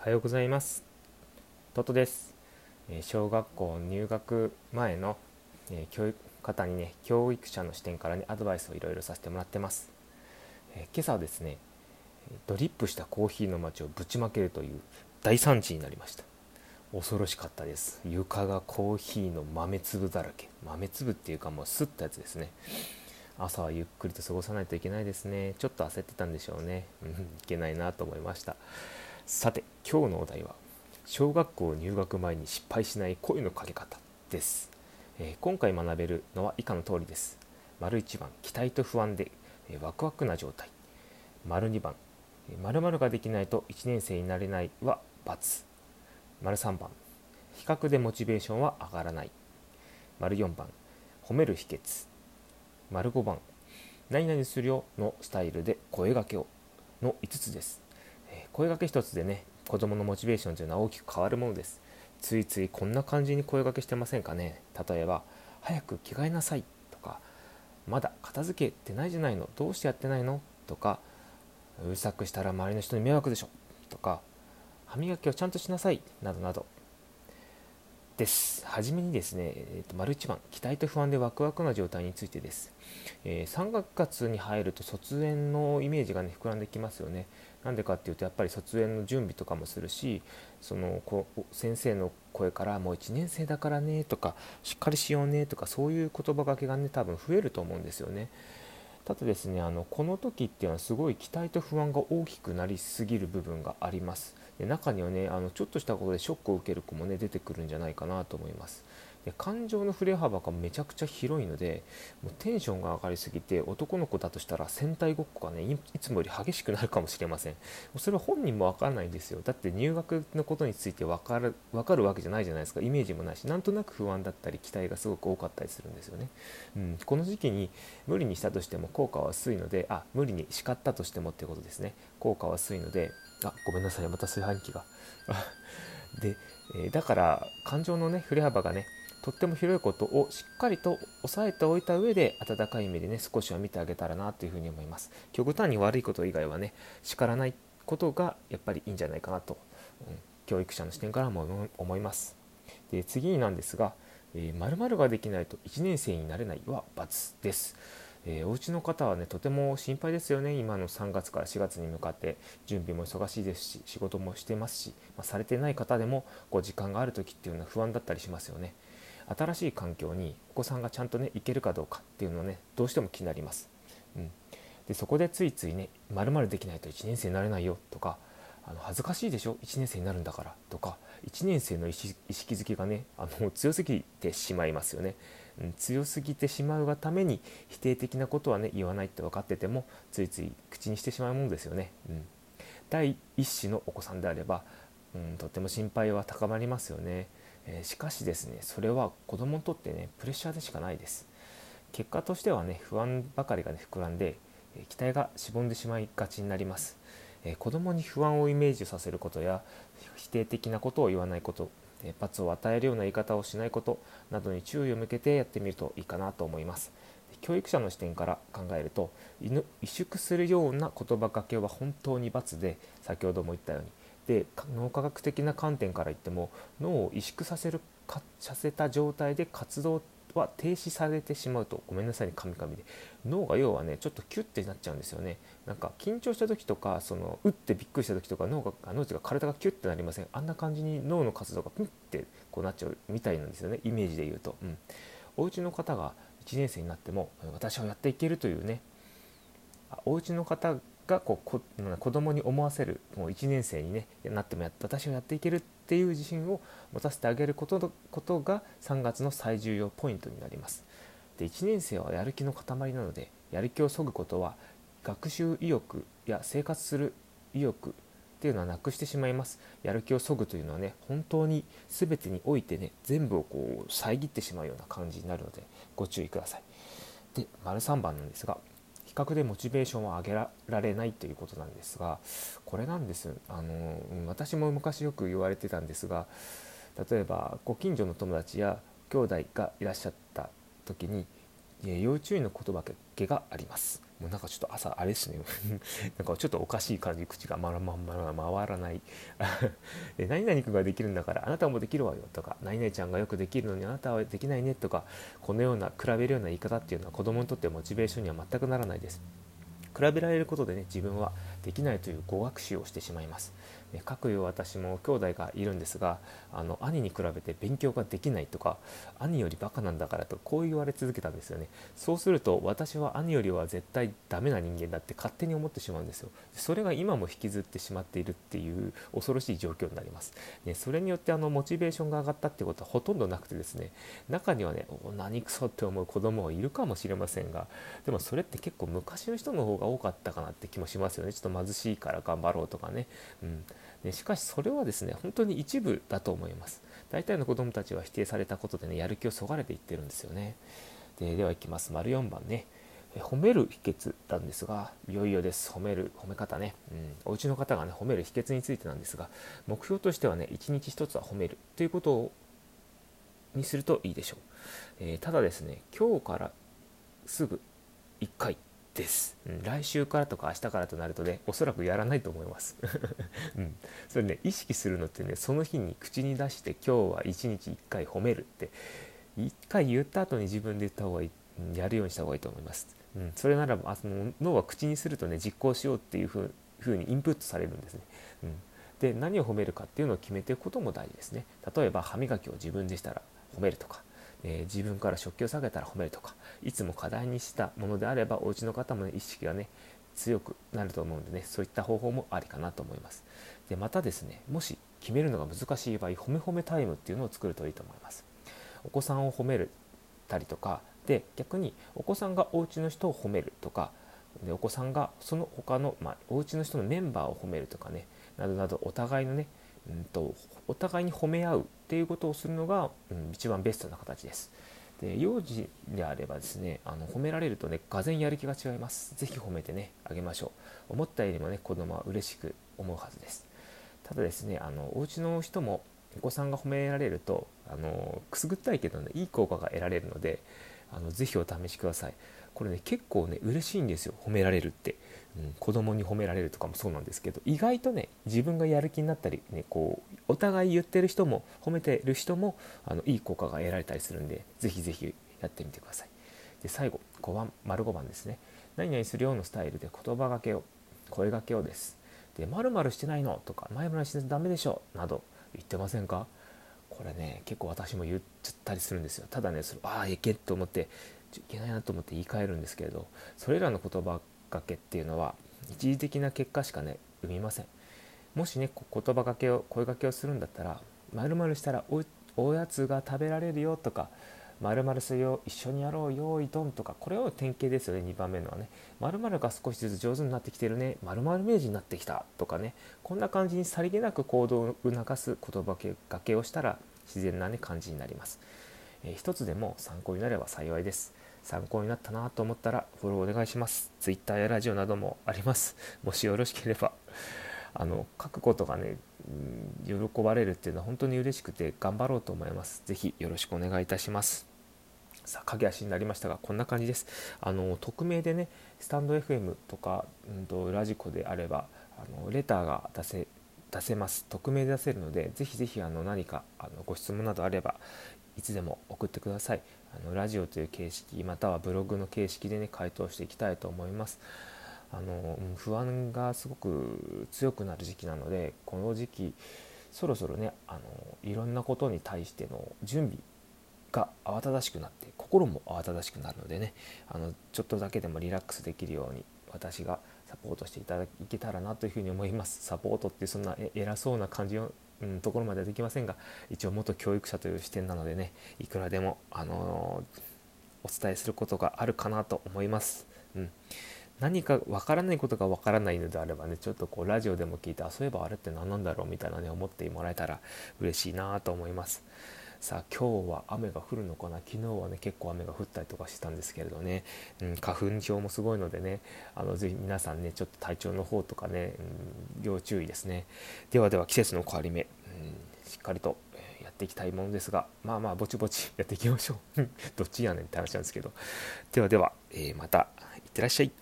おはようございます。トトです。小学校入学前の教育方にね教育者の視点からねアドバイスをいろいろさせてもらってます。今朝はですねドリップしたコーヒーの街をぶちまけるという大惨事になりました。恐ろしかったです。床がコーヒーの豆粒だらけ。豆粒っていうかもうすったやつですね。朝はゆっくりと過ごさないといけないですね。ちょっと焦ってたんでしょうね、うん、いけないなと思いました。さて今日のお題は小学校入学前に失敗しない声のかけ方です、えー、今回学べるのは以下の通りです。丸1番期待と不安で、えー、ワクワクな状態。丸2番〇〇ができないと1年生になれないは×丸3番比較でモチベーションは上がらない。丸4番褒める秘訣。丸5番何々するよのスタイルで声がけをの5つです、声がけ1つでね子供のモチベーションというのは大きく変わるものです。ついついこんな感じに声がけしてませんかね。例えば早く着替えなさいとかまだ片付けてないじゃないのどうしてやってないの？とかうるさくしたら周りの人に迷惑でしょとか歯磨きをちゃんとしなさいなどなど。です。はじめにですね、えーと、丸1番、期待と不安でワクワクな状態についてです。えー、3月に入ると卒園のイメージがね、膨らんできますよね。なんでかっていうと、やっぱり卒園の準備とかもするし、そのこ先生の声から、もう1年生だからねとか、しっかりしようねとか、そういう言葉がけがね、多分増えると思うんですよね。ただですねあのこの時っていうのはすごい期待と不安が大きくなりすぎる部分があります中にはねあのちょっとしたことでショックを受ける子もね出てくるんじゃないかなと思います。で感情の振れ幅がめちゃくちゃ広いのでもうテンションが上がりすぎて男の子だとしたら戦隊ごっこがねいつもより激しくなるかもしれません。それは本人も分からないんですよ。だって入学のことについて分かる分かるわけじゃないじゃないですか。イメージもないしなんとなく不安だったり期待がすごく多かったりするんですよね、うん、この時期に無理にしたとしても効果は薄いのであ無理に叱ったとしてもってことですね。効果は薄いのであごめんなさいまた炊飯器が。で、え、だから感情のね振れ幅がねとっても広いことをしっかりと押さえておいた上で温かい目でね少しは見てあげたらなというふうに思います。極端に悪いこと以外はね叱らないことがやっぱりいいんじゃないかなと、うん、教育者の視点からも思います。で次になんですが「えー、〇〇ができないと1年生になれない」は×です。えー、お家の方はねとても心配ですよね。今の3月から4月に向かって準備も忙しいですし仕事もしてますし、まあ、されてない方でもこう時間がある時っていうのは不安だったりしますよね。新しい環境にお子さんがちゃんとね行けるかどうかっていうのをねどうしても気になります、うん、でそこでついついね「まるできないと1年生になれないよ」とかあの恥ずかしいでしょ？1年生になるんだからとか1年生の意識づけがねあの強すぎてしまいますよね、うん、強すぎてしまうがために否定的なことはね言わないって分かっててもついつい口にしてしまうものですよね、うん、第一子のお子さんであれば、うん、とっても心配は高まりますよね。えしかしですねそれは子供にとってねプレッシャーでしかないです。結果としてはね不安ばかりがね膨らんで、え期待がしぼんでしまいがちになります、え子供に不安をイメージさせることや否定的なことを言わないこと罰を与えるような言い方をしないことなどに注意を向けてやってみるといいかなと思います。教育者の視点から考えると萎縮するような言葉かけは本当に罰で先ほども言ったようにで脳科学的な観点から言っても脳を萎縮させるかさせた状態で活動は停止されてしまうと。ごめんなさいねカミカミで。脳が要はねちょっとキュッてなっちゃうんですよね。なんか緊張した時とかその打ってびっくりした時とか脳が脳が体がキュッてなりません。あんな感じに脳の活動がプンってこうなっちゃうみたいなんですよね。イメージで言うと、うん、お家の方が1年生になっても私はやっていけるというね。お家の方がこうこ子供に思わせるもう1年生に、ね、なってもや私はやっていけるっていう自信を持たせてあげることことが3月の最重要ポイントになります。で1年生はやる気の塊なのでやる気をそぐことは学習意欲や生活する意欲っていうのはなくしてしまいますやる気をそぐというのはね本当に全てにおいてね全部をこう遮ってしまうような感じになるのでご注意くださいで丸3番なんですが覚でモチベーションを上げられないということなんですがこれなんです。あの私も昔よく言われてたんですが例えばご近所の友達や兄弟がいらっしゃった時に要注意の言葉けがあります。もうなんかちょっと朝あれですね。なんかちょっとおかしい感じ口がまらまんまら回らない。で何々君ができるんだからあなたもできるわよとか何々ちゃんがよくできるのにあなたはできないねとかこのような比べるような言い方っていうのは子供にとってモチベーションには全くならないです。比べられることでね自分はできないという語学習をしてしまいます。かくいう私も兄弟がいるんですがあの兄に比べて勉強ができないとか兄よりバカなんだからとこう言われ続けたんですよね。そうすると私は兄よりは絶対ダメな人間だって勝手に思ってしまうんですよ。それが今も引きずってしまっているっていう恐ろしい状況になります、ね、それによってあのモチベーションが上がったってことはほとんどなくてですね中にはね何くそって思う子供はいるかもしれませんがでもそれって結構昔の人の方が多かったかなって気もしますよね。ちょっと貧しいから頑張ろうとかね、うん、でしかしそれはですね本当に一部だと思います。大体の子どもたちは否定されたことでねやる気をそがれていってるんですよね。でではいきます。丸4番ね。褒める秘訣なんですがいよいよです。褒める褒め方ね、うん、お家の方がね褒める秘訣についてなんですが目標としてはね一日一つは褒めるということをにするといいでしょう、えー、ただですね今日からすぐ1回です、うん、来週からとか明日からとなるとねおそらくやらないと思います、うん、それね意識するのってねその日に口に出して今日は1日1回褒めるって1回言った後に自分で言った方がいいやるようにした方がいいと思います、うん、それならばその脳は口にするとね実行しようっていうふうにインプットされるんですね、うん、で何を褒めるかっていうのを決めていくことも大事ですね。例えば歯磨きを自分でしたら褒めるとか。えー、自分から食器を下げたら褒めるとかいつも課題にしたものであればお家の方も、ね、意識がね強くなると思うんでねそういった方法もありかなと思います。でまたですねもし決めるのが難しい場合褒め褒めタイムっていうのを作るといいと思います。お子さんを褒めるたりとかで逆にお子さんがお家の人を褒めるとかでお子さんがその他の、まあ、お家の人のメンバーを褒めるとかねなどなどお互いのねうんと、お互いに褒め合うっていうことをするのが、うん、一番ベストな形です。で幼児であればですねあの褒められるとねがぜやる気が違います。是非褒めてねあげましょう。思ったよりもね子供は嬉しく思うはずです。ただですねあのお家の人もお子さんが褒められるとあのくすぐったいけどねいい効果が得られるのであのぜひお試しください。これね結構ね嬉しいんですよ。褒められるって。うん、子供に褒められるとかもそうなんですけど意外とね自分がやる気になったり、ね、こうお互い言ってる人も褒めてる人もあのいい効果が得られたりするんでぜひぜひやってみてください。で最後5番丸5番ですね。何々するようなスタイルで言葉がけを声がけをです。で〇〇してないのとか前々してダメでしょなど言ってませんか？これね結構私も言っちゃったりするんですよ。ただねそれああいけと思っていけないなと思って言い換えるんですけれどそれらの言葉かけっていうのは一時的な結果しかね生みません。もしね言葉かけを声かけをするんだったらまるしたらおおやつが食べられるよとかまるするよ一緒にやろうよいどんとかこれを典型ですよね2番目のはね。まるが少しずつ上手になってきてるねまる明治になってきたとかね。こんな感じにさりげなく行動を促す言葉かけをしたら自然なね感じになります、えー、一つでも参考になれば幸いです。参考になったなと思ったらフォローお願いします。Twitter やラジオなどもあります。もしよろしければ。あの書くことがね、喜ばれるっていうのは本当に嬉しくて頑張ろうと思います。ぜひよろしくお願いいたします。さあ、駆け足になりましたが、こんな感じです。あの匿名でね、スタンド FM とか、うんと、ラジコであれば、あのレターが出せ出せます。匿名で出せるので、ぜひぜひあの何かあのご質問などあればいつでも送ってください。あのラジオという形式またはブログの形式でね回答していきたいと思います。あの不安がすごく強くなる時期なのでこの時期そろそろねあのいろんなことに対しての準備が慌ただしくなって心も慌ただしくなるのでねあのちょっとだけでもリラックスできるように私がサポートしていただけたらなというふうに思います。サポートってそんな偉そうな感じをうん、ところまではできませんが一応元教育者という視点なのでねいくらでも、あのー、お伝えすることがあるかなと思います。うん。何かわからないことがわからないのであればねちょっとこうラジオでも聞いてあそういえばあれって何なんだろうみたいなね思ってもらえたら嬉しいなと思います。さあ今日は雨が降るのかな？昨日はね結構雨が降ったりとかしてたんですけれどね、うん、花粉症もすごいのでねあのぜひ皆さんねちょっと体調の方とかね、うん、要注意ですね。ではでは季節の変わり目、うん、しっかりとやっていきたいものですがまあまあぼちぼち やっていきましょう。どっちやねんって話なんですけど。ではでは、えー、またいってらっしゃい。